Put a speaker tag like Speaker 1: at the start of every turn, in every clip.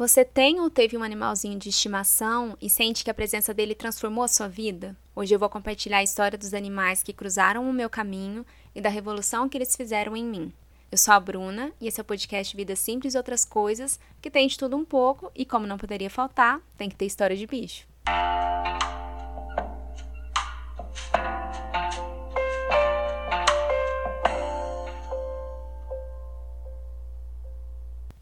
Speaker 1: Você tem ou teve um animalzinho de estimação e sente que a presença dele transformou a sua vida? Hoje eu vou compartilhar a história dos animais que cruzaram o meu caminho e da revolução que eles fizeram em mim. Eu sou a Bruna e esse é o podcast Vida Simples e Outras Coisas, que tem de tudo um pouco e, como não poderia faltar, tem que ter história de bicho.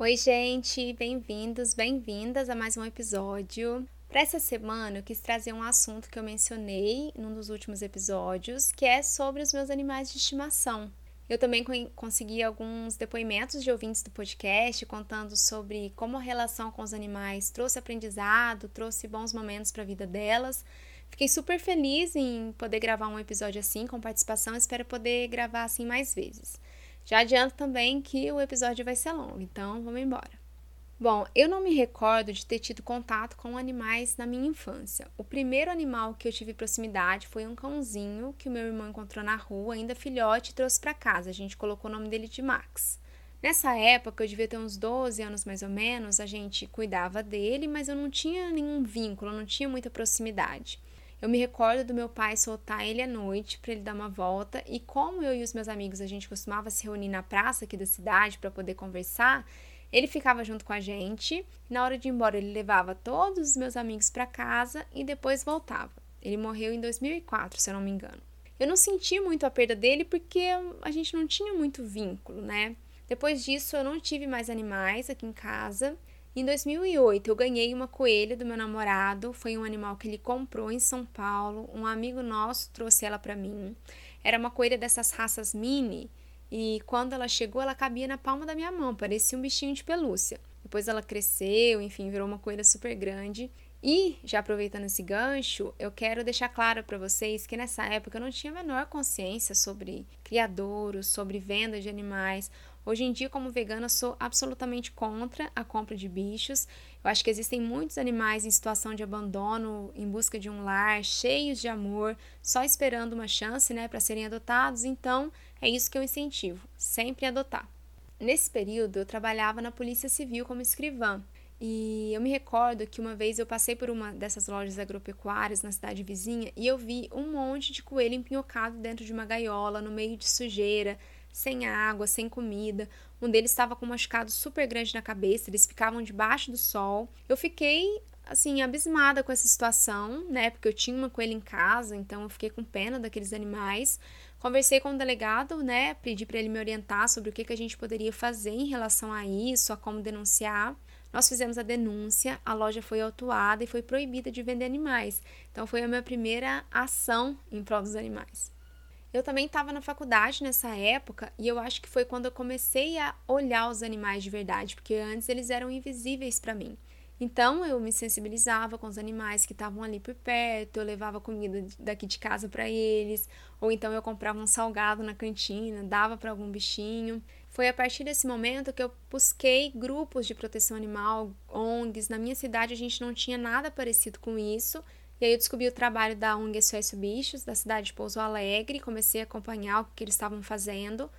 Speaker 1: Oi, gente, bem-vindos, bem-vindas a mais um episódio. Para essa semana, eu quis trazer um assunto que eu mencionei num dos últimos episódios, que é sobre os meus animais de estimação. Eu também consegui alguns depoimentos de ouvintes do podcast contando sobre como a relação com os animais trouxe aprendizado, trouxe bons momentos para a vida delas. Fiquei super feliz em poder gravar um episódio assim com participação, espero poder gravar assim mais vezes. Já adianto também que o episódio vai ser longo, então vamos embora. Bom, eu não me recordo de ter tido contato com animais na minha infância. O primeiro animal que eu tive proximidade foi um cãozinho que o meu irmão encontrou na rua, ainda filhote, e trouxe para casa. A gente colocou o nome dele de Max. Nessa época, eu devia ter uns 12 anos mais ou menos, a gente cuidava dele, mas eu não tinha nenhum vínculo, não tinha muita proximidade. Eu me recordo do meu pai soltar ele à noite para ele dar uma volta e como eu e os meus amigos a gente costumava se reunir na praça aqui da cidade para poder conversar, ele ficava junto com a gente. Na hora de ir embora, ele levava todos os meus amigos para casa e depois voltava. Ele morreu em 2004, se eu não me engano. Eu não senti muito a perda dele porque a gente não tinha muito vínculo, né? Depois disso, eu não tive mais animais aqui em casa. Em 2008, eu ganhei uma coelha do meu namorado. Foi um animal que ele comprou em São Paulo. Um amigo nosso trouxe ela para mim. Era uma coelha dessas raças mini. E quando ela chegou, ela cabia na palma da minha mão, parecia um bichinho de pelúcia. Depois ela cresceu, enfim, virou uma coelha super grande. E, já aproveitando esse gancho, eu quero deixar claro para vocês que nessa época eu não tinha a menor consciência sobre criadouros, sobre venda de animais. Hoje em dia, como vegana, sou absolutamente contra a compra de bichos. Eu acho que existem muitos animais em situação de abandono, em busca de um lar, cheios de amor, só esperando uma chance, né, para serem adotados. Então, é isso que eu incentivo, sempre adotar. Nesse período, eu trabalhava na Polícia Civil como escrivã. E eu me recordo que uma vez eu passei por uma dessas lojas agropecuárias na cidade vizinha e eu vi um monte de coelho empinhocado dentro de uma gaiola, no meio de sujeira, sem água, sem comida. Um deles estava com um machucado super grande na cabeça, eles ficavam debaixo do sol. Eu fiquei assim, abismada com essa situação, né? Porque eu tinha uma coelha em casa, então eu fiquei com pena daqueles animais. Conversei com o delegado, né? Pedi para ele me orientar sobre o que, que a gente poderia fazer em relação a isso, a como denunciar. Nós fizemos a denúncia, a loja foi autuada e foi proibida de vender animais. Então foi a minha primeira ação em prol dos animais. Eu também estava na faculdade nessa época e eu acho que foi quando eu comecei a olhar os animais de verdade, porque antes eles eram invisíveis para mim. Então eu me sensibilizava com os animais que estavam ali por perto, eu levava comida daqui de casa para eles, ou então eu comprava um salgado na cantina, dava para algum bichinho. Foi a partir desse momento que eu busquei grupos de proteção animal, ONGs. Na minha cidade a gente não tinha nada parecido com isso e aí eu descobri o trabalho da ONG SOS Bichos, da cidade de Pouso Alegre, comecei a acompanhar o que eles estavam fazendo.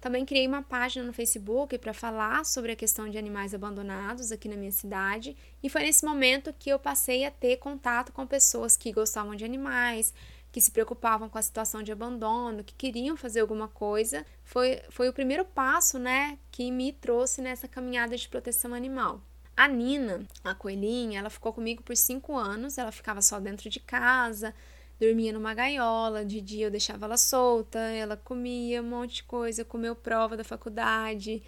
Speaker 1: Também criei uma página no Facebook para falar sobre a questão de animais abandonados aqui na minha cidade, e foi nesse momento que eu passei a ter contato com pessoas que gostavam de animais, que se preocupavam com a situação de abandono, que queriam fazer alguma coisa. Foi, foi o primeiro passo, né, que me trouxe nessa caminhada de proteção animal. A Nina, a coelhinha, ela ficou comigo por cinco anos. Ela ficava só dentro de casa, dormia numa gaiola. De dia eu deixava ela solta, ela comia um monte de coisa, comeu prova da faculdade,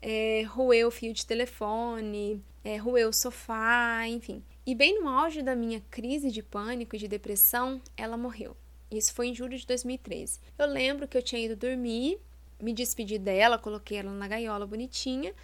Speaker 1: é, roeu fio de telefone, é, roeu o sofá, enfim. E bem no auge da minha crise de pânico e de depressão, ela morreu. Isso foi em julho de 2013. Eu lembro que eu tinha ido dormir, me despedi dela, coloquei ela na gaiola bonitinha.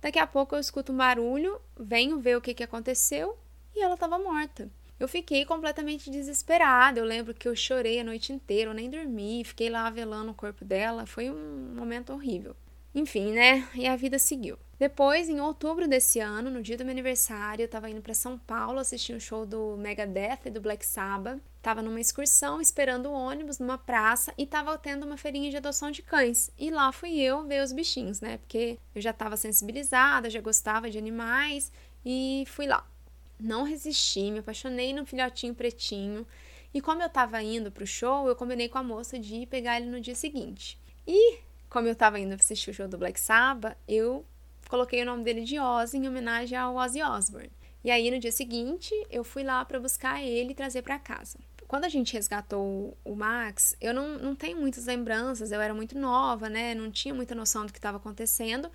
Speaker 1: Daqui a pouco eu escuto um barulho, venho ver o que, que aconteceu e ela estava morta. Eu fiquei completamente desesperada. Eu lembro que eu chorei a noite inteira, eu nem dormi, fiquei lá velando o corpo dela. Foi um momento horrível. Enfim, né? E a vida seguiu. Depois, em outubro desse ano, no dia do meu aniversário, eu tava indo para São Paulo assistir um show do Megadeth e do Black Sabbath. Tava numa excursão, esperando o ônibus numa praça e tava tendo uma feirinha de adoção de cães. E lá fui eu ver os bichinhos, né? Porque eu já tava sensibilizada, já gostava de animais e fui lá. Não resisti, me apaixonei no filhotinho pretinho. E como eu tava indo pro show, eu combinei com a moça de pegar ele no dia seguinte. E como eu tava indo assistir o show do Black Sabbath, eu coloquei o nome dele de Ozzy em homenagem ao Ozzy Osbourne. E aí no dia seguinte, eu fui lá para buscar ele e trazer para casa. Quando a gente resgatou o Max, eu não, não tenho muitas lembranças, eu era muito nova, né? Não tinha muita noção do que estava acontecendo.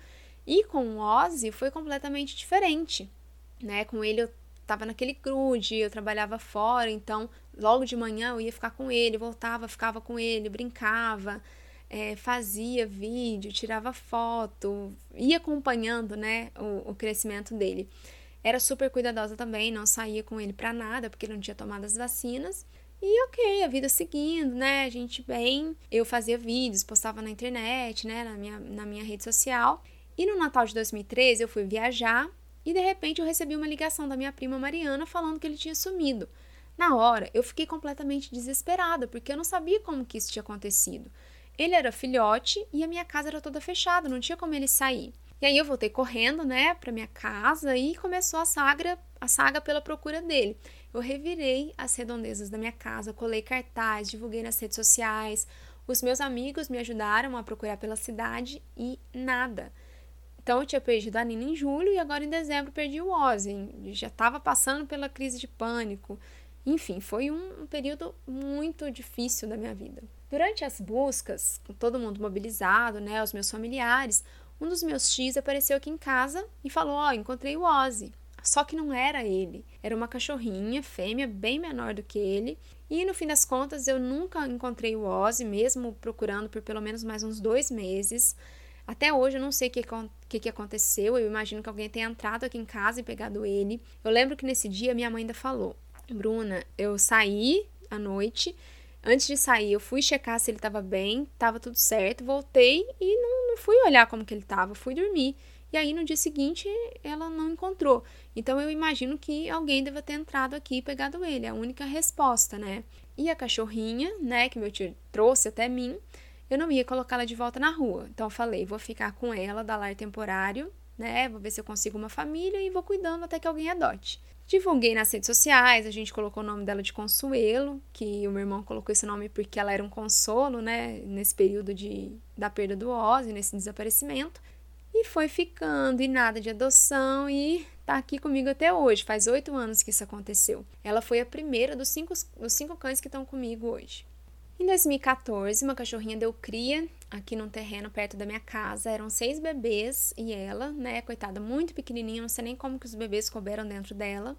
Speaker 1: E com o Ozzy foi completamente diferente, né? Com ele eu estava naquele grude, eu trabalhava fora, então logo de manhã eu ia ficar com ele, voltava, ficava com ele, brincava, é, fazia vídeo, tirava foto, ia acompanhando, né, o, o crescimento dele. Era super cuidadosa também, não saía com ele para nada, porque ele não tinha tomado as vacinas. E ok, a vida seguindo, né? A gente bem. Eu fazia vídeos, postava na internet, né? Na minha, na minha rede social. E no Natal de 2013 eu fui viajar e de repente eu recebi uma ligação da minha prima Mariana falando que ele tinha sumido. Na hora, eu fiquei completamente desesperada, porque eu não sabia como que isso tinha acontecido. Ele era filhote e a minha casa era toda fechada, não tinha como ele sair. E aí eu voltei correndo, né, para minha casa e começou a saga, a saga pela procura dele. Eu revirei as redondezas da minha casa, colei cartaz, divulguei nas redes sociais. Os meus amigos me ajudaram a procurar pela cidade e nada. Então eu tinha perdido a Nina em julho e agora em dezembro perdi o Ozzy. Já estava passando pela crise de pânico. Enfim, foi um, período muito difícil da minha vida. Durante as buscas, com todo mundo mobilizado, né, os meus familiares, um dos meus tios apareceu aqui em casa e falou: Ó, oh, encontrei o Ozzy. Só que não era ele, era uma cachorrinha fêmea bem menor do que ele. E no fim das contas, eu nunca encontrei o Ozzy, mesmo procurando por pelo menos mais uns dois meses. Até hoje eu não sei o que, que, que aconteceu. Eu imagino que alguém tenha entrado aqui em casa e pegado ele. Eu lembro que nesse dia minha mãe ainda falou: Bruna, eu saí à noite. Antes de sair, eu fui checar se ele estava bem, estava tudo certo, voltei e não, não fui olhar como que ele estava, fui dormir. E aí no dia seguinte ela não encontrou. Então eu imagino que alguém deva ter entrado aqui e pegado ele, é a única resposta, né? E a cachorrinha, né, que meu tio trouxe até mim, eu não ia colocá-la de volta na rua. Então eu falei, vou ficar com ela, da lar temporário, né? Vou ver se eu consigo uma família e vou cuidando até que alguém adote. Divulguei nas redes sociais, a gente colocou o nome dela de Consuelo, que o meu irmão colocou esse nome porque ela era um consolo, né, nesse período de, da perda do Ozzy, nesse desaparecimento. E foi ficando, e nada de adoção, e tá aqui comigo até hoje. Faz oito anos que isso aconteceu. Ela foi a primeira dos cinco, dos cinco cães que estão comigo hoje. Em 2014, uma cachorrinha deu cria aqui num terreno perto da minha casa. Eram seis bebês e ela, né, coitada, muito pequenininha, não sei nem como que os bebês couberam dentro dela.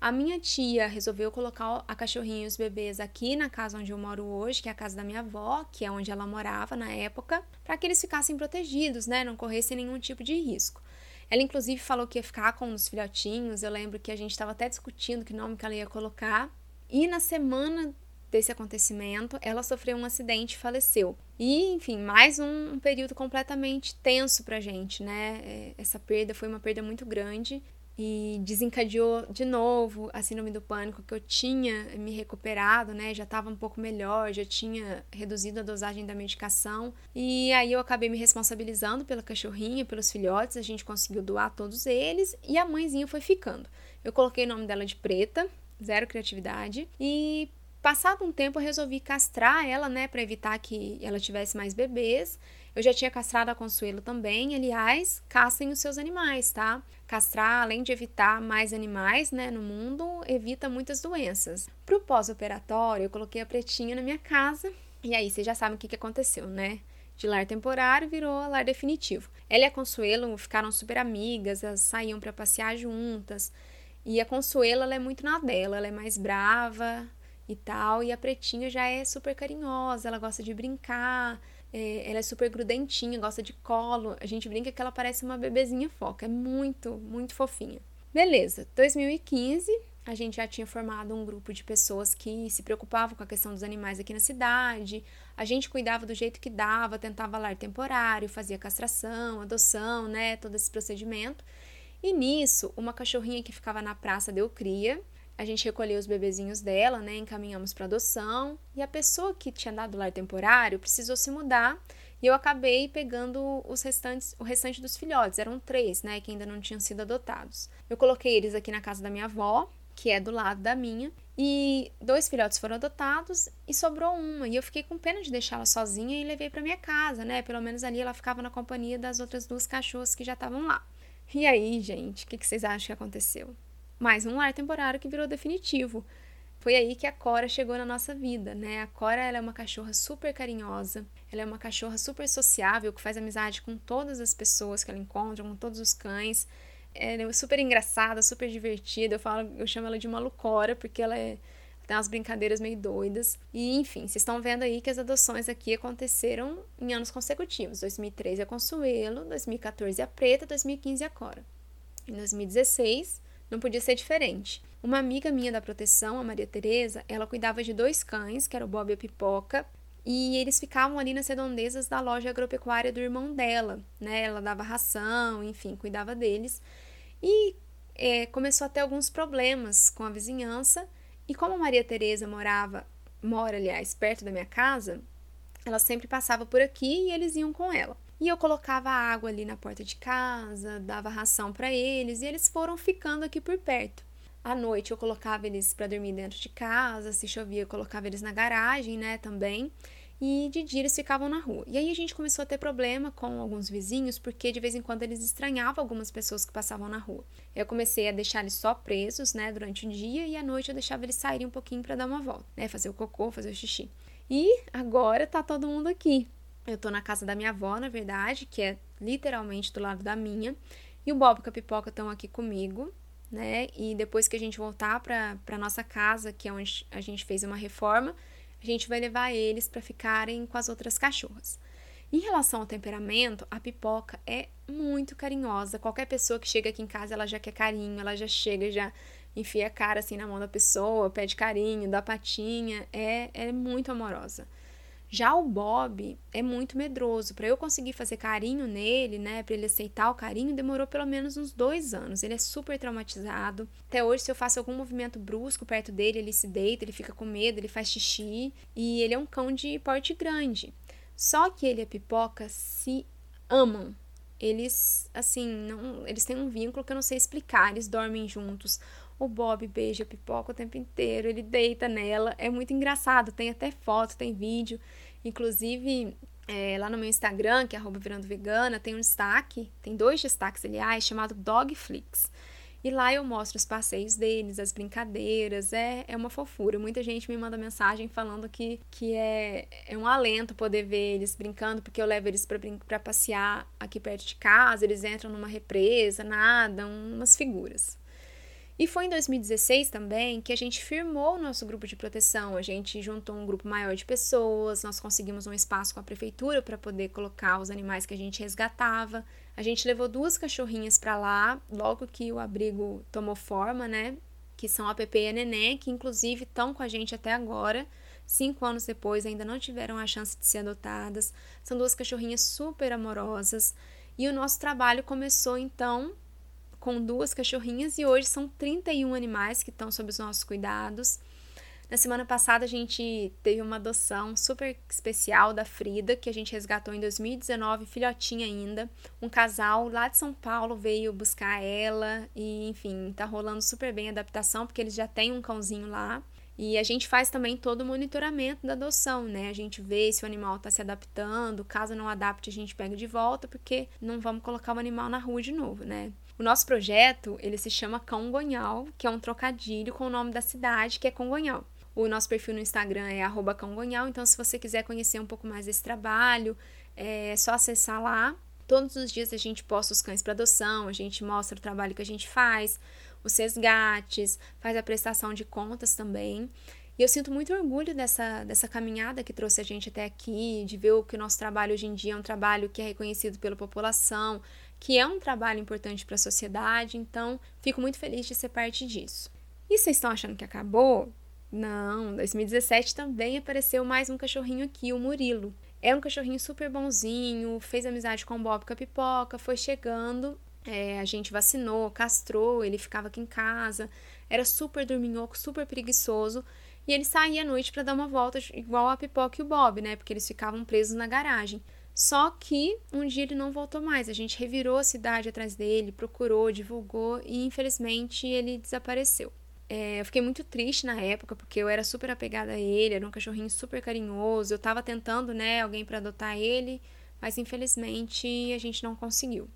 Speaker 1: A minha tia resolveu colocar a cachorrinha e os bebês aqui na casa onde eu moro hoje, que é a casa da minha avó, que é onde ela morava na época, para que eles ficassem protegidos, né, não corressem nenhum tipo de risco. Ela inclusive falou que ia ficar com os filhotinhos. Eu lembro que a gente estava até discutindo que nome que ela ia colocar. E na semana desse acontecimento, ela sofreu um acidente e faleceu. E, enfim, mais um, período completamente tenso pra gente, né? É, essa perda foi uma perda muito grande e desencadeou de novo a síndrome do pânico que eu tinha me recuperado, né? Já estava um pouco melhor, já tinha reduzido a dosagem da medicação. E aí eu acabei me responsabilizando pela cachorrinha, pelos filhotes, a gente conseguiu doar todos eles e a mãezinha foi ficando. Eu coloquei o nome dela de Preta, zero criatividade, e Passado um tempo, eu resolvi castrar ela, né, para evitar que ela tivesse mais bebês. Eu já tinha castrado a Consuelo também. Aliás, castrem os seus animais, tá? Castrar, além de evitar mais animais, né, no mundo, evita muitas doenças. Pro pós-operatório, eu coloquei a pretinha na minha casa. E aí, vocês já sabem o que, que aconteceu, né? De lar temporário virou lar definitivo. Ela e a Consuelo ficaram super amigas, elas saíam para passear juntas. E a Consuelo, ela é muito na dela, ela é mais brava, e tal. E a pretinha já é super carinhosa, ela gosta de brincar, é, ela é super grudentinha, gosta de colo. A gente brinca que ela parece uma bebezinha foca, é muito, muito fofinha. Beleza, 2015, a gente já tinha formado um grupo de pessoas que se preocupavam com a questão dos animais aqui na cidade. A gente cuidava do jeito que dava, tentava lar temporário, fazia castração, adoção, né, todo esse procedimento. E nisso, uma cachorrinha que ficava na praça deu cria a gente recolheu os bebezinhos dela, né? Encaminhamos para adoção. E a pessoa que tinha dado lar temporário precisou se mudar E eu acabei pegando os restantes, o restante dos filhotes, eram três, né, que ainda não tinham sido adotados. Eu coloquei eles aqui na casa da minha avó, que é do lado da minha, e dois filhotes foram adotados e sobrou uma. E eu fiquei com pena de deixá-la sozinha e levei para minha casa, né? Pelo menos ali ela ficava na companhia das outras duas cachorras que já estavam lá. E aí, gente, o que, que vocês acham que aconteceu? Mais um lar temporário que virou definitivo. Foi aí que a Cora chegou na nossa vida, né? A Cora ela é uma cachorra super carinhosa, ela é uma cachorra super sociável, que faz amizade com todas as pessoas que ela encontra, com todos os cães. Ela é super engraçada, super divertida. Eu falo, eu chamo ela de malucora, porque ela é tem umas brincadeiras meio doidas. E, enfim, vocês estão vendo aí que as adoções aqui aconteceram em anos consecutivos. 2013 a Consuelo, 2014 a Preta, 2015 a Cora. Em 2016, não podia ser diferente. Uma amiga minha da proteção, a Maria Tereza, ela cuidava de dois cães, que era o Bob e a Pipoca, e eles ficavam ali nas redondezas da loja agropecuária do irmão dela, né? Ela dava ração, enfim, cuidava deles. E é, começou a ter alguns problemas com a vizinhança. E como a Maria Tereza morava, mora, aliás, perto da minha casa, ela sempre passava por aqui e eles iam com ela. E eu colocava água ali na porta de casa, dava ração para eles e eles foram ficando aqui por perto. À noite eu colocava eles para dormir dentro de casa, se chovia eu colocava eles na garagem, né, também. E de dia eles ficavam na rua. E aí a gente começou a ter problema com alguns vizinhos, porque de vez em quando eles estranhavam algumas pessoas que passavam na rua. Eu comecei a deixar eles só presos, né, durante o dia e à noite eu deixava eles saírem um pouquinho para dar uma volta, né, fazer o cocô, fazer o xixi. E agora tá todo mundo aqui. Eu tô na casa da minha avó, na verdade, que é literalmente do lado da minha. E o Bob e a Pipoca estão aqui comigo né? E depois que a gente voltar para nossa casa, que é onde a gente fez uma reforma, a gente vai levar eles para ficarem com as outras cachorras. Em relação ao temperamento, a pipoca é muito carinhosa. Qualquer pessoa que chega aqui em casa, ela já quer carinho, ela já chega, já enfia a cara assim na mão da pessoa, pede carinho, dá patinha, é, é muito amorosa. Já o Bob é muito medroso. Para eu conseguir fazer carinho nele, né, para ele aceitar o carinho, demorou pelo menos uns dois anos. Ele é super traumatizado. Até hoje, se eu faço algum movimento brusco perto dele, ele se deita, ele fica com medo, ele faz xixi. E ele é um cão de porte grande. Só que ele e a Pipoca se amam. Eles, assim, não, eles têm um vínculo que eu não sei explicar. Eles dormem juntos. O Bob beija a pipoca o tempo inteiro, ele deita nela. É muito engraçado, tem até foto, tem vídeo. Inclusive, é, lá no meu Instagram, que é virando vegana, tem um destaque, tem dois destaques, aliás, chamado Dogflix. E lá eu mostro os passeios deles, as brincadeiras, é, é uma fofura. Muita gente me manda mensagem falando que, que é, é um alento poder ver eles brincando, porque eu levo eles para passear aqui perto de casa, eles entram numa represa, nadam, umas figuras. E foi em 2016 também que a gente firmou o nosso grupo de proteção. A gente juntou um grupo maior de pessoas, nós conseguimos um espaço com a prefeitura para poder colocar os animais que a gente resgatava. A gente levou duas cachorrinhas para lá, logo que o abrigo tomou forma, né? Que são a Pepe e a Neném, que inclusive estão com a gente até agora. Cinco anos depois, ainda não tiveram a chance de ser adotadas. São duas cachorrinhas super amorosas. E o nosso trabalho começou então com duas cachorrinhas e hoje são 31 animais que estão sob os nossos cuidados. Na semana passada a gente teve uma adoção super especial da Frida, que a gente resgatou em 2019, filhotinha ainda. Um casal lá de São Paulo veio buscar ela e, enfim, tá rolando super bem a adaptação, porque eles já têm um cãozinho lá. E a gente faz também todo o monitoramento da adoção, né? A gente vê se o animal está se adaptando, caso não adapte, a gente pega de volta, porque não vamos colocar o animal na rua de novo, né? O nosso projeto, ele se chama Congonhal, que é um trocadilho com o nome da cidade, que é Congonhal. O nosso perfil no Instagram é @congonhal, então se você quiser conhecer um pouco mais desse trabalho, é só acessar lá. Todos os dias a gente posta os cães para adoção, a gente mostra o trabalho que a gente faz, os resgates, faz a prestação de contas também. E eu sinto muito orgulho dessa, dessa caminhada que trouxe a gente até aqui, de ver que o nosso trabalho hoje em dia é um trabalho que é reconhecido pela população, que é um trabalho importante para a sociedade, então fico muito feliz de ser parte disso. E vocês estão achando que acabou? Não, 2017 também apareceu mais um cachorrinho aqui, o Murilo. É um cachorrinho super bonzinho, fez amizade com o Bob com a pipoca, foi chegando, é, a gente vacinou, castrou, ele ficava aqui em casa, era super dorminhoco, super preguiçoso, e ele saía à noite para dar uma volta igual a pipoca e o Bob, né? Porque eles ficavam presos na garagem. Só que um dia ele não voltou mais. A gente revirou a cidade atrás dele, procurou, divulgou e infelizmente ele desapareceu. É, eu fiquei muito triste na época, porque eu era super apegada a ele, era um cachorrinho super carinhoso. Eu tava tentando, né, alguém para adotar ele, mas infelizmente a gente não conseguiu.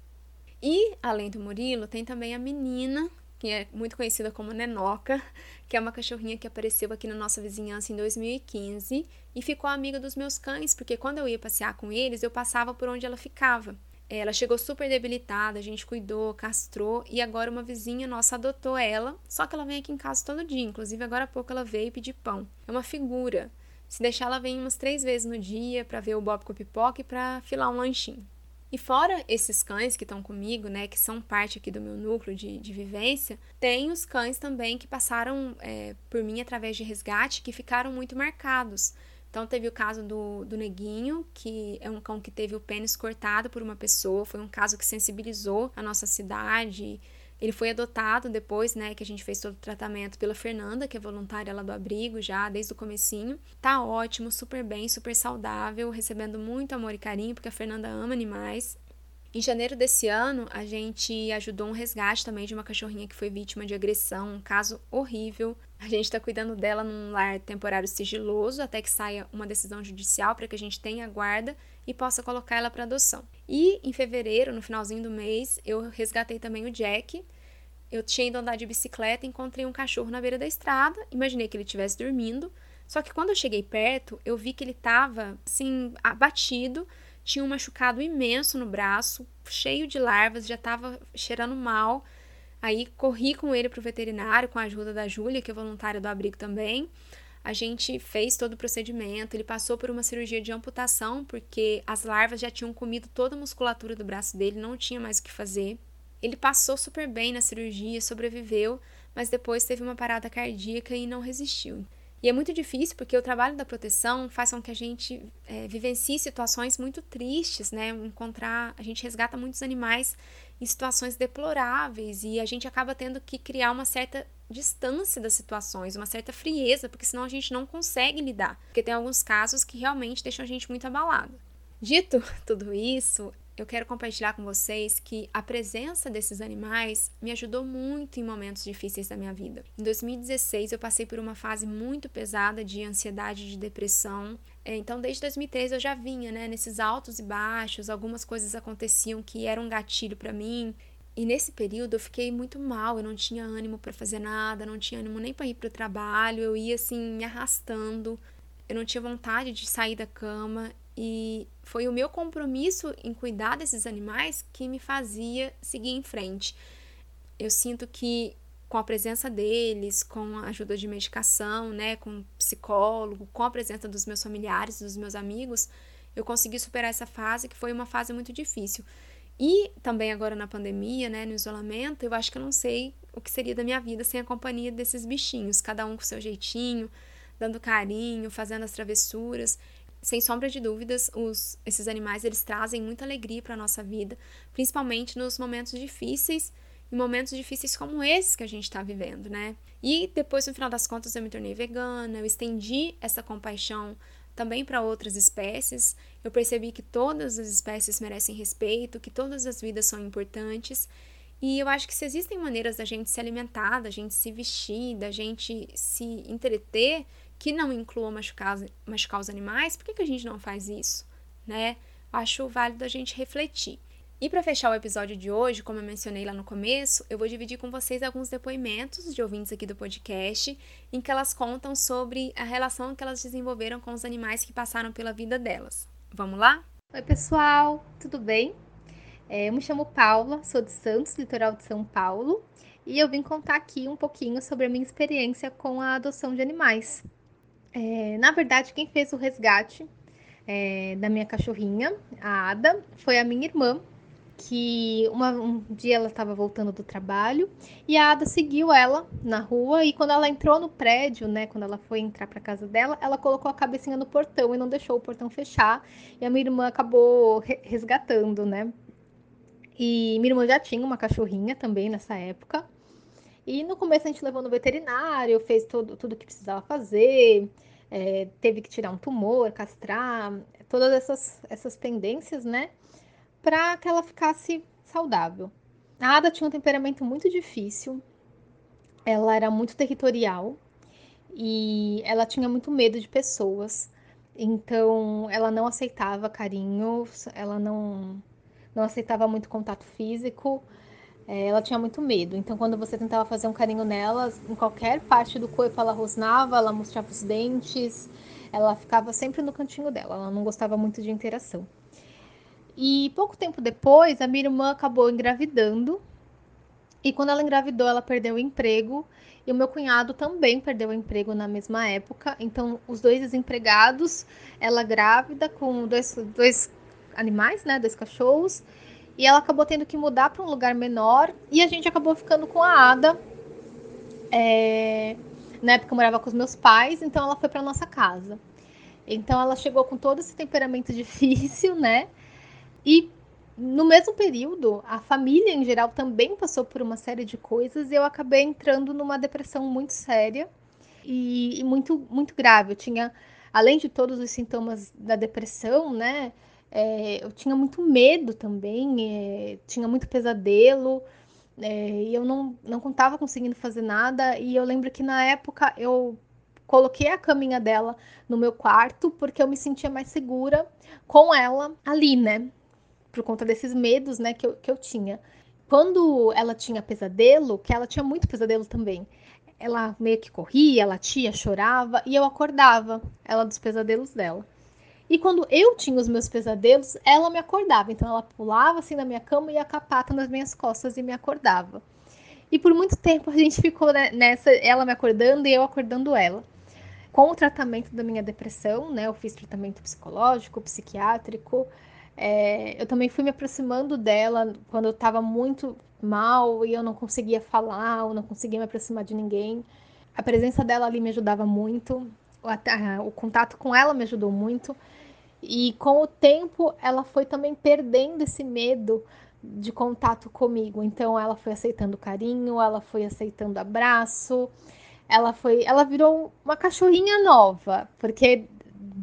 Speaker 1: E, além do Murilo, tem também a menina, que é muito conhecida como Nenoca, que é uma cachorrinha que apareceu aqui na nossa vizinhança em 2015 e ficou amiga dos meus cães, porque quando eu ia passear com eles, eu passava por onde ela ficava. Ela chegou super debilitada, a gente cuidou, castrou e agora uma vizinha nossa adotou ela, só que ela vem aqui em casa todo dia, inclusive agora há pouco ela veio pedir pão. É uma figura. Se deixar, ela vem umas três vezes no dia para ver o Bob com pipoca e para filar um lanchinho. E fora esses cães que estão comigo, né, que são parte aqui do meu núcleo de, de vivência, tem os cães também que passaram é, por mim através de resgate que ficaram muito marcados. Então, teve o caso do, do Neguinho, que é um cão que teve o pênis cortado por uma pessoa. Foi um caso que sensibilizou a nossa cidade. Ele foi adotado depois, né, que a gente fez todo o tratamento pela Fernanda, que é voluntária lá do abrigo já desde o comecinho. Tá ótimo, super bem, super saudável, recebendo muito amor e carinho, porque a Fernanda ama animais. Em janeiro desse ano, a gente ajudou um resgate também de uma cachorrinha que foi vítima de agressão, um caso horrível. A gente está cuidando dela num lar temporário sigiloso até que saia uma decisão judicial para que a gente tenha guarda e possa colocar ela para adoção. E em fevereiro, no finalzinho do mês, eu resgatei também o Jack. Eu tinha ido andar de bicicleta, encontrei um cachorro na beira da estrada, imaginei que ele estivesse dormindo. Só que quando eu cheguei perto, eu vi que ele estava assim abatido tinha um machucado imenso no braço, cheio de larvas, já estava cheirando mal. Aí corri com ele para o veterinário, com a ajuda da Júlia, que é voluntária do abrigo também. A gente fez todo o procedimento. Ele passou por uma cirurgia de amputação, porque as larvas já tinham comido toda a musculatura do braço dele, não tinha mais o que fazer. Ele passou super bem na cirurgia, sobreviveu, mas depois teve uma parada cardíaca e não resistiu. E é muito difícil porque o trabalho da proteção faz com que a gente é, vivencie situações muito tristes, né? Encontrar, a gente resgata muitos animais em situações deploráveis e a gente acaba tendo que criar uma certa distância das situações, uma certa frieza, porque senão a gente não consegue lidar. Porque tem alguns casos que realmente deixam a gente muito abalado. Dito tudo isso, eu quero compartilhar com vocês que a presença desses animais me ajudou muito em momentos difíceis da minha vida. Em 2016, eu passei por uma fase muito pesada de ansiedade, de depressão. É, então, desde 2013 eu já vinha, né, nesses altos e baixos, algumas coisas aconteciam que eram um gatilho para mim. E nesse período eu fiquei muito mal, eu não tinha ânimo para fazer nada, não tinha ânimo nem para ir para o trabalho, eu ia assim me arrastando, eu não tinha vontade de sair da cama e foi o meu compromisso em cuidar desses animais que me fazia seguir em frente. Eu sinto que com a presença deles, com a ajuda de medicação, né, com psicólogo, com a presença dos meus familiares, dos meus amigos, eu consegui superar essa fase que foi uma fase muito difícil. E também agora na pandemia, né, no isolamento, eu acho que eu não sei o que seria da minha vida sem a companhia desses bichinhos, cada um com seu jeitinho, dando carinho, fazendo as travessuras sem sombra de dúvidas, os, esses animais eles trazem muita alegria para a nossa vida, principalmente nos momentos difíceis e momentos difíceis como esses que a gente está vivendo, né? E depois, no final das contas, eu me tornei vegana, eu estendi essa compaixão também para outras espécies. Eu percebi que todas as espécies merecem respeito, que todas as vidas são importantes. E eu acho que se existem maneiras da gente se alimentar, da gente se vestir, da gente se entreter, que não incluam machucar, machucar os animais, por que, que a gente não faz isso? Né? Acho válido a gente refletir. E para fechar o episódio de hoje, como eu mencionei lá no começo, eu vou dividir com vocês alguns depoimentos de ouvintes aqui do podcast, em que elas contam sobre a relação que elas desenvolveram com os animais que passaram pela vida delas. Vamos lá?
Speaker 2: Oi, pessoal, tudo bem? É, eu me chamo Paula, sou de Santos, litoral de São Paulo, e eu vim contar aqui um pouquinho sobre a minha experiência com a adoção de animais. É, na verdade, quem fez o resgate é, da minha cachorrinha, a Ada, foi a minha irmã, que uma, um dia ela estava voltando do trabalho e a Ada seguiu ela na rua e quando ela entrou no prédio, né, quando ela foi entrar para casa dela, ela colocou a cabecinha no portão e não deixou o portão fechar e a minha irmã acabou re resgatando, né? E minha irmã já tinha uma cachorrinha também nessa época. E no começo a gente levou no veterinário, fez todo, tudo que precisava fazer, é, teve que tirar um tumor, castrar, todas essas, essas pendências, né? Para que ela ficasse saudável. A Ada tinha um temperamento muito difícil, ela era muito territorial e ela tinha muito medo de pessoas. Então, ela não aceitava carinho, ela não, não aceitava muito contato físico, é, ela tinha muito medo. Então, quando você tentava fazer um carinho nela, em qualquer parte do corpo ela rosnava, ela mostrava os dentes, ela ficava sempre no cantinho dela, ela não gostava muito de interação. E pouco tempo depois, a minha irmã acabou engravidando. E quando ela engravidou, ela perdeu o emprego. E o meu cunhado também perdeu o emprego na mesma época. Então, os dois desempregados, ela grávida com dois, dois animais, né? Dois cachorros. E ela acabou tendo que mudar para um lugar menor. E a gente acabou ficando com a Ada. É... Na época eu morava com os meus pais, então ela foi para nossa casa. Então ela chegou com todo esse temperamento difícil, né? E no mesmo período, a família em geral também passou por uma série de coisas e eu acabei entrando numa depressão muito séria e, e muito, muito grave. Eu tinha, além de todos os sintomas da depressão, né? É, eu tinha muito medo também, é, tinha muito pesadelo, é, e eu não, não estava conseguindo fazer nada. E eu lembro que na época eu coloquei a caminha dela no meu quarto porque eu me sentia mais segura com ela ali, né? por conta desses medos, né, que eu, que eu tinha. Quando ela tinha pesadelo, que ela tinha muito pesadelo também, ela meio que corria, latia, chorava e eu acordava ela dos pesadelos dela. E quando eu tinha os meus pesadelos, ela me acordava. Então ela pulava assim na minha cama e ia capata nas minhas costas e me acordava. E por muito tempo a gente ficou nessa, ela me acordando e eu acordando ela. Com o tratamento da minha depressão, né? Eu fiz tratamento psicológico, psiquiátrico, é, eu também fui me aproximando dela quando eu estava muito mal e eu não conseguia falar, ou não conseguia me aproximar de ninguém. A presença dela ali me ajudava muito, o, o contato com ela me ajudou muito. E com o tempo, ela foi também perdendo esse medo de contato comigo. Então, ela foi aceitando carinho, ela foi aceitando abraço, ela foi, ela virou uma cachorrinha nova, porque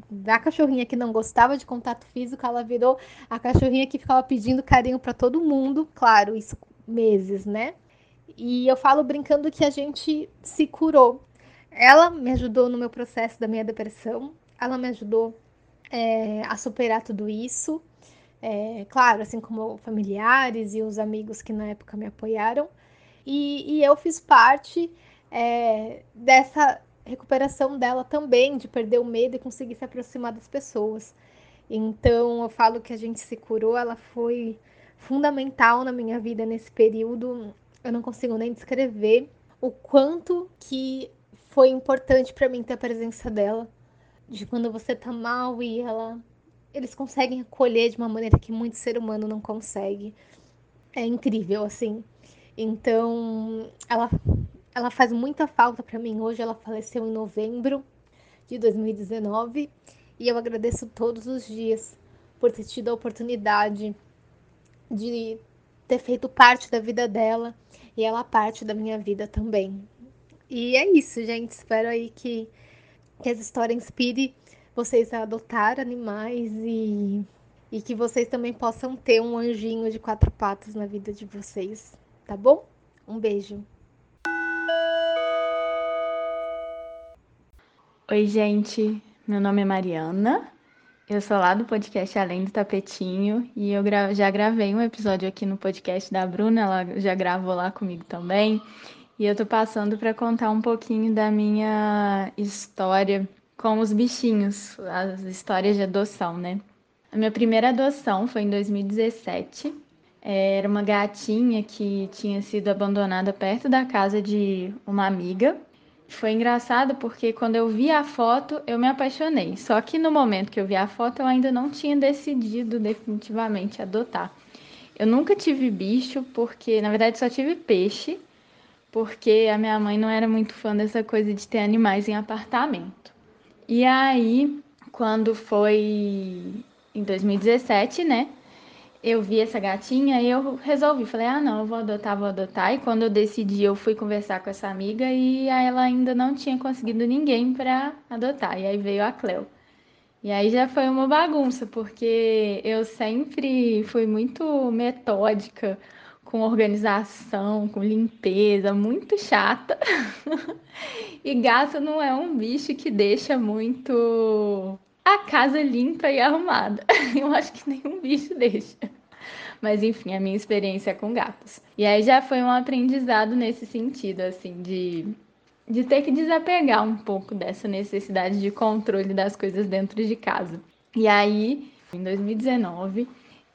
Speaker 2: da cachorrinha que não gostava de contato físico, ela virou a cachorrinha que ficava pedindo carinho para todo mundo. Claro, isso meses, né? E eu falo brincando que a gente se curou. Ela me ajudou no meu processo da minha depressão, ela me ajudou é, a superar tudo isso. É, claro, assim como familiares e os amigos que na época me apoiaram. E, e eu fiz parte é, dessa recuperação dela também, de perder o medo e conseguir se aproximar das pessoas. Então, eu falo que a gente se curou, ela foi fundamental na minha vida nesse período. Eu não consigo nem descrever o quanto que foi importante para mim ter a presença dela. De quando você tá mal e ela eles conseguem acolher de uma maneira que muito ser humano não consegue. É incrível assim. Então, ela ela faz muita falta para mim. Hoje ela faleceu em novembro de 2019 e eu agradeço todos os dias por ter tido a oportunidade de ter feito parte da vida dela e ela parte da minha vida também. E é isso, gente. Espero aí que, que essa história inspire vocês a adotar animais e, e que vocês também possam ter um anjinho de quatro patas na vida de vocês, tá bom? Um beijo.
Speaker 3: Oi, gente. Meu nome é Mariana. Eu sou lá do podcast Além do Tapetinho e eu já gravei um episódio aqui no podcast da Bruna, ela já gravou lá comigo também. E eu tô passando para contar um pouquinho da minha história com os bichinhos, as histórias de adoção, né? A minha primeira adoção foi em 2017. Era uma gatinha que tinha sido abandonada perto da casa de uma amiga foi engraçado porque quando eu vi a foto, eu me apaixonei. Só que no momento que eu vi a foto, eu ainda não tinha decidido definitivamente adotar. Eu nunca tive bicho, porque na verdade só tive peixe, porque a minha mãe não era muito fã dessa coisa de ter animais em apartamento. E aí, quando foi em 2017, né? eu vi essa gatinha e eu resolvi, falei, ah, não, eu vou adotar, vou adotar. E quando eu decidi, eu fui conversar com essa amiga e ela ainda não tinha conseguido ninguém para adotar. E aí veio a Cleo. E aí já foi uma bagunça, porque eu sempre fui muito metódica com organização, com limpeza, muito chata. e gato não é um bicho que deixa muito a casa limpa e arrumada. Eu acho que nenhum bicho deixa. Mas enfim, a minha experiência é com gatos. E aí já foi um aprendizado nesse sentido, assim, de, de ter que desapegar um pouco dessa necessidade de controle das coisas dentro de casa. E aí, em 2019,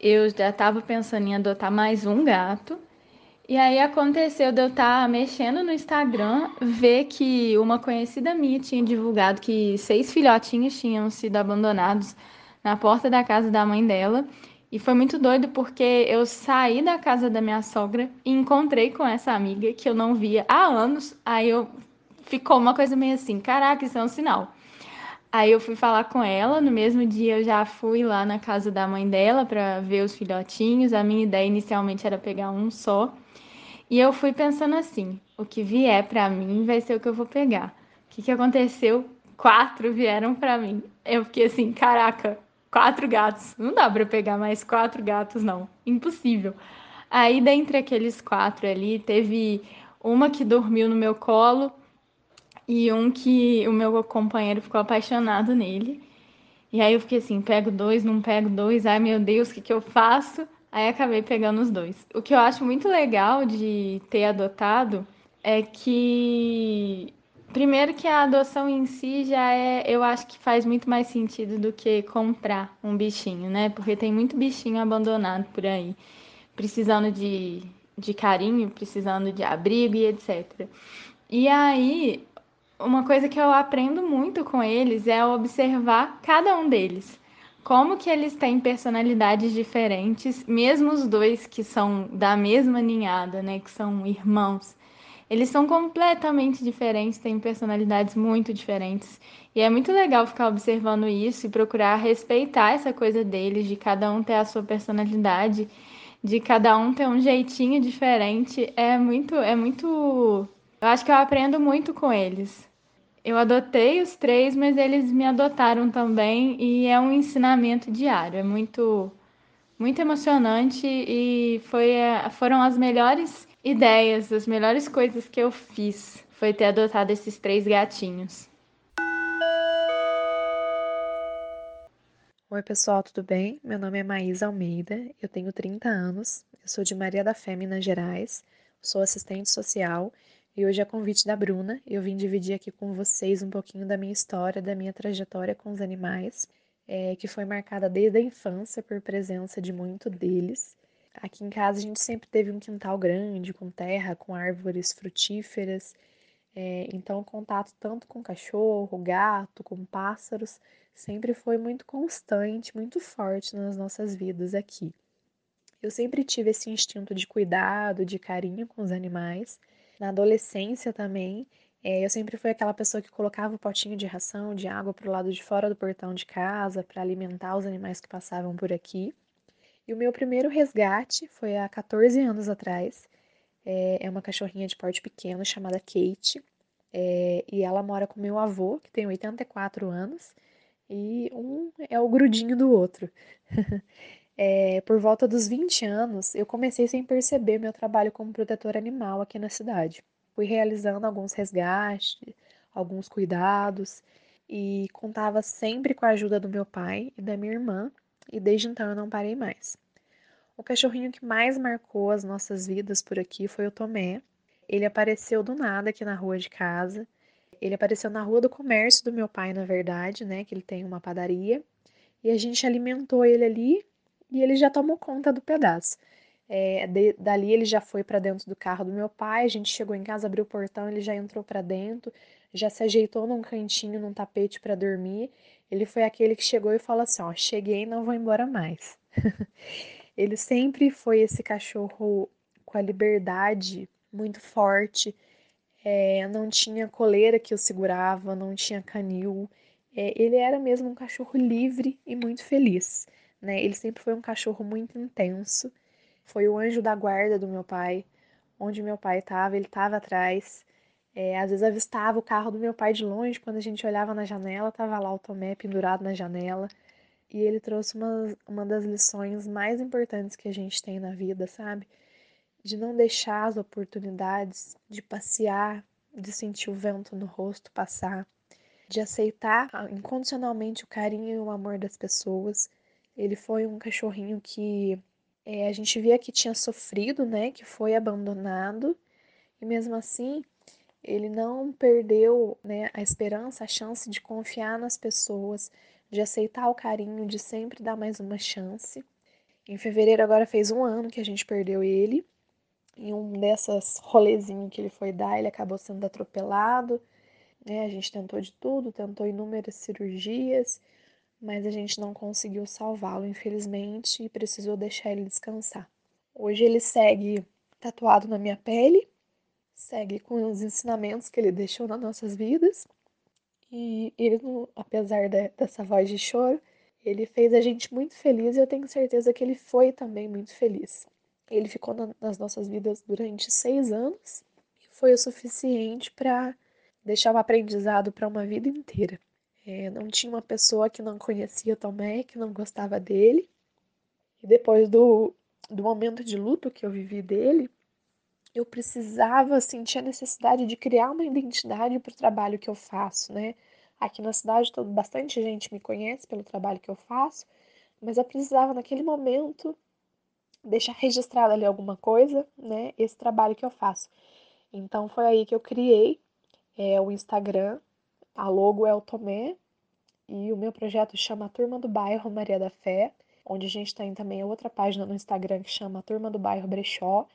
Speaker 3: eu já estava pensando em adotar mais um gato. E aí aconteceu de eu estar tá mexendo no Instagram, ver que uma conhecida minha tinha divulgado que seis filhotinhos tinham sido abandonados na porta da casa da mãe dela. E foi muito doido porque eu saí da casa da minha sogra e encontrei com essa amiga que eu não via há anos. Aí eu ficou uma coisa meio assim, caraca, isso é um sinal. Aí eu fui falar com ela, no mesmo dia eu já fui lá na casa da mãe dela para ver os filhotinhos. A minha ideia inicialmente era pegar um só. E eu fui pensando assim, o que vier para mim vai ser o que eu vou pegar. O que, que aconteceu? Quatro vieram para mim. Eu fiquei assim, caraca, quatro gatos. Não dá para pegar mais quatro gatos, não. Impossível. Aí, dentre aqueles quatro ali, teve uma que dormiu no meu colo e um que o meu companheiro ficou apaixonado nele. E aí eu fiquei assim, pego dois, não pego dois, ai meu Deus, o que, que eu faço? Aí acabei pegando os dois. O que eu acho muito legal de ter adotado é que primeiro que a adoção em si já é, eu acho que faz muito mais sentido do que comprar um bichinho, né? Porque tem muito bichinho abandonado por aí, precisando de, de carinho, precisando de abrigo e etc. E aí, uma coisa que eu aprendo muito com eles é observar cada um deles. Como que eles têm personalidades diferentes, mesmo os dois que são da mesma ninhada, né, que são irmãos. Eles são completamente diferentes, têm personalidades muito diferentes. E é muito legal ficar observando isso e procurar respeitar essa coisa deles, de cada um ter a sua personalidade, de cada um ter um jeitinho diferente. É muito, é muito. Eu acho que eu aprendo muito com eles. Eu adotei os três, mas eles me adotaram também e é um ensinamento diário. É muito, muito emocionante e foi, foram as melhores ideias, as melhores coisas que eu fiz. Foi ter adotado esses três gatinhos.
Speaker 4: Oi, pessoal, tudo bem? Meu nome é Maísa Almeida, eu tenho 30 anos, eu sou de Maria da Fé, Minas Gerais, sou assistente social e hoje, a convite da Bruna, eu vim dividir aqui com vocês um pouquinho da minha história, da minha trajetória com os animais, é, que foi marcada desde a infância por presença de muito deles. Aqui em casa a gente sempre teve um quintal grande, com terra, com árvores frutíferas, é, então o contato tanto com cachorro, gato, com pássaros, sempre foi muito constante, muito forte nas nossas vidas aqui. Eu sempre tive esse instinto de cuidado, de carinho com os animais. Na adolescência também, é, eu sempre fui aquela pessoa que colocava o potinho de ração, de água para o lado de fora do portão de casa para alimentar os animais que passavam por aqui. E o meu primeiro resgate foi há 14 anos atrás. É, é uma cachorrinha de porte pequeno chamada Kate. É, e ela mora com meu avô, que tem 84 anos, e um é o grudinho do outro. É, por volta dos 20 anos, eu comecei sem perceber meu trabalho como protetor animal aqui na cidade. Fui realizando alguns resgates, alguns cuidados e contava sempre com a ajuda do meu pai e da minha irmã, e desde então eu não parei mais. O cachorrinho que mais marcou as nossas vidas por aqui foi o Tomé. Ele apareceu do nada aqui na rua de casa. Ele apareceu na rua do comércio do meu pai, na verdade, né? Que ele tem uma padaria. E a gente alimentou ele ali e ele já tomou conta do pedaço. É, de, dali ele já foi para dentro do carro do meu pai, a gente chegou em casa, abriu o portão, ele já entrou para dentro, já se ajeitou num cantinho, num tapete para dormir. Ele foi aquele que chegou e falou assim: Ó, cheguei, não vou embora mais. ele sempre foi esse cachorro com a liberdade muito forte, é, não tinha coleira que o segurava, não tinha canil. É, ele era mesmo um cachorro livre e muito feliz né? Ele sempre foi um cachorro muito intenso. Foi o anjo da guarda do meu pai. Onde meu pai estava, ele estava atrás. É, às vezes avistava o carro do meu pai de longe, quando a gente olhava na janela, tava lá o Tomé pendurado na janela. E ele trouxe uma, uma das lições mais importantes que a gente tem na vida, sabe? De não deixar as oportunidades de passear, de sentir o vento no rosto passar, de aceitar incondicionalmente o carinho e o amor das pessoas. Ele foi um cachorrinho que é, a gente via que tinha sofrido, né? Que foi abandonado. E mesmo assim, ele não perdeu né, a esperança, a chance de confiar nas pessoas, de aceitar o carinho, de sempre dar mais uma chance. Em fevereiro agora fez um ano que a gente perdeu ele. Em um dessas rolezinhos que ele foi dar, ele acabou sendo atropelado. Né? A gente tentou de tudo, tentou inúmeras cirurgias, mas a gente não conseguiu salvá-lo, infelizmente, e precisou deixar ele descansar. Hoje ele segue tatuado na minha pele, segue com os ensinamentos que ele deixou nas nossas vidas. E ele, apesar de, dessa voz de choro, ele fez a gente muito feliz e eu tenho certeza que ele foi também muito feliz. Ele ficou na, nas nossas vidas durante seis anos e foi o suficiente para deixar um aprendizado para uma vida inteira. É, não tinha uma pessoa que não conhecia Tomé, que não gostava dele. E depois do, do momento de luto que eu vivi dele, eu precisava sentir a necessidade de criar uma identidade para o trabalho que eu faço, né? Aqui na cidade, todo, bastante gente me conhece pelo trabalho que eu faço, mas eu precisava, naquele momento, deixar registrado ali alguma coisa, né? Esse trabalho que eu faço. Então, foi aí que eu criei é, o Instagram, a logo é o Tomé, e o meu projeto chama Turma do Bairro Maria da Fé, onde a gente tem também outra página no Instagram que chama Turma do Bairro Brechó,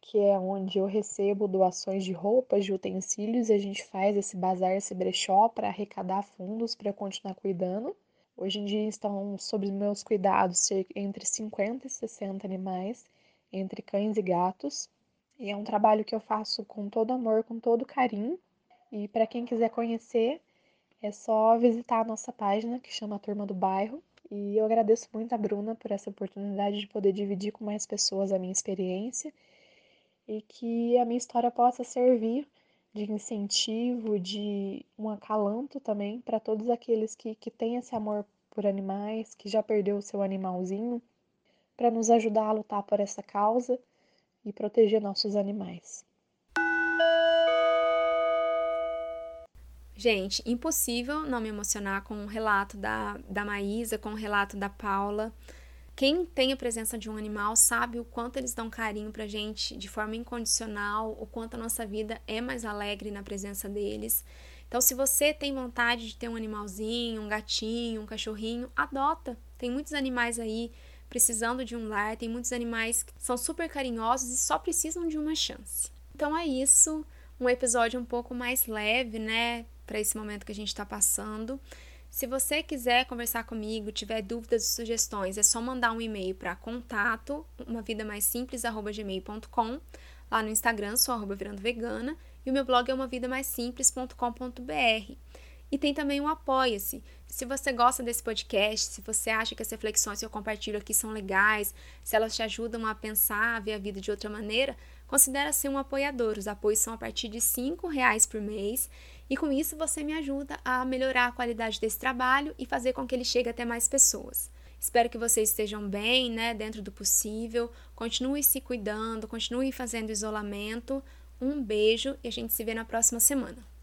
Speaker 4: que é onde eu recebo doações de roupas, de utensílios, e a gente faz esse bazar, esse brechó para arrecadar fundos para continuar cuidando. Hoje em dia estão sob meus cuidados entre 50 e 60 animais, entre cães e gatos. E é um trabalho que eu faço com todo amor, com todo carinho. E para quem quiser conhecer, é só visitar a nossa página que chama Turma do Bairro. E eu agradeço muito a Bruna por essa oportunidade de poder dividir com mais pessoas a minha experiência e que a minha história possa servir de incentivo, de um acalanto também para todos aqueles que, que têm esse amor por animais, que já perdeu o seu animalzinho, para nos ajudar a lutar por essa causa e proteger nossos animais.
Speaker 1: Gente, impossível não me emocionar com o relato da, da Maísa, com o relato da Paula. Quem tem a presença de um animal sabe o quanto eles dão carinho pra gente de forma incondicional, o quanto a nossa vida é mais alegre na presença deles. Então, se você tem vontade de ter um animalzinho, um gatinho, um cachorrinho, adota. Tem muitos animais aí precisando de um lar, tem muitos animais que são super carinhosos e só precisam de uma chance. Então é isso, um episódio um pouco mais leve, né, para esse momento que a gente está passando. Se você quiser conversar comigo, tiver dúvidas ou sugestões, é só mandar um e-mail para contato, uma vida mais simples, gmail.com. Lá no Instagram, sou arroba virando vegana. E o meu blog é uma vida mais simples.com.br. E tem também um Apoia-se. Se você gosta desse podcast, se você acha que as reflexões que eu compartilho aqui são legais, se elas te ajudam a pensar, a ver a vida de outra maneira, considere ser um apoiador. Os apoios são a partir de R$ reais por mês e com isso você me ajuda a melhorar a qualidade desse trabalho e fazer com que ele chegue até mais pessoas. Espero que vocês estejam bem, né, dentro do possível. Continue se cuidando, continue fazendo isolamento. Um beijo e a gente se vê na próxima semana.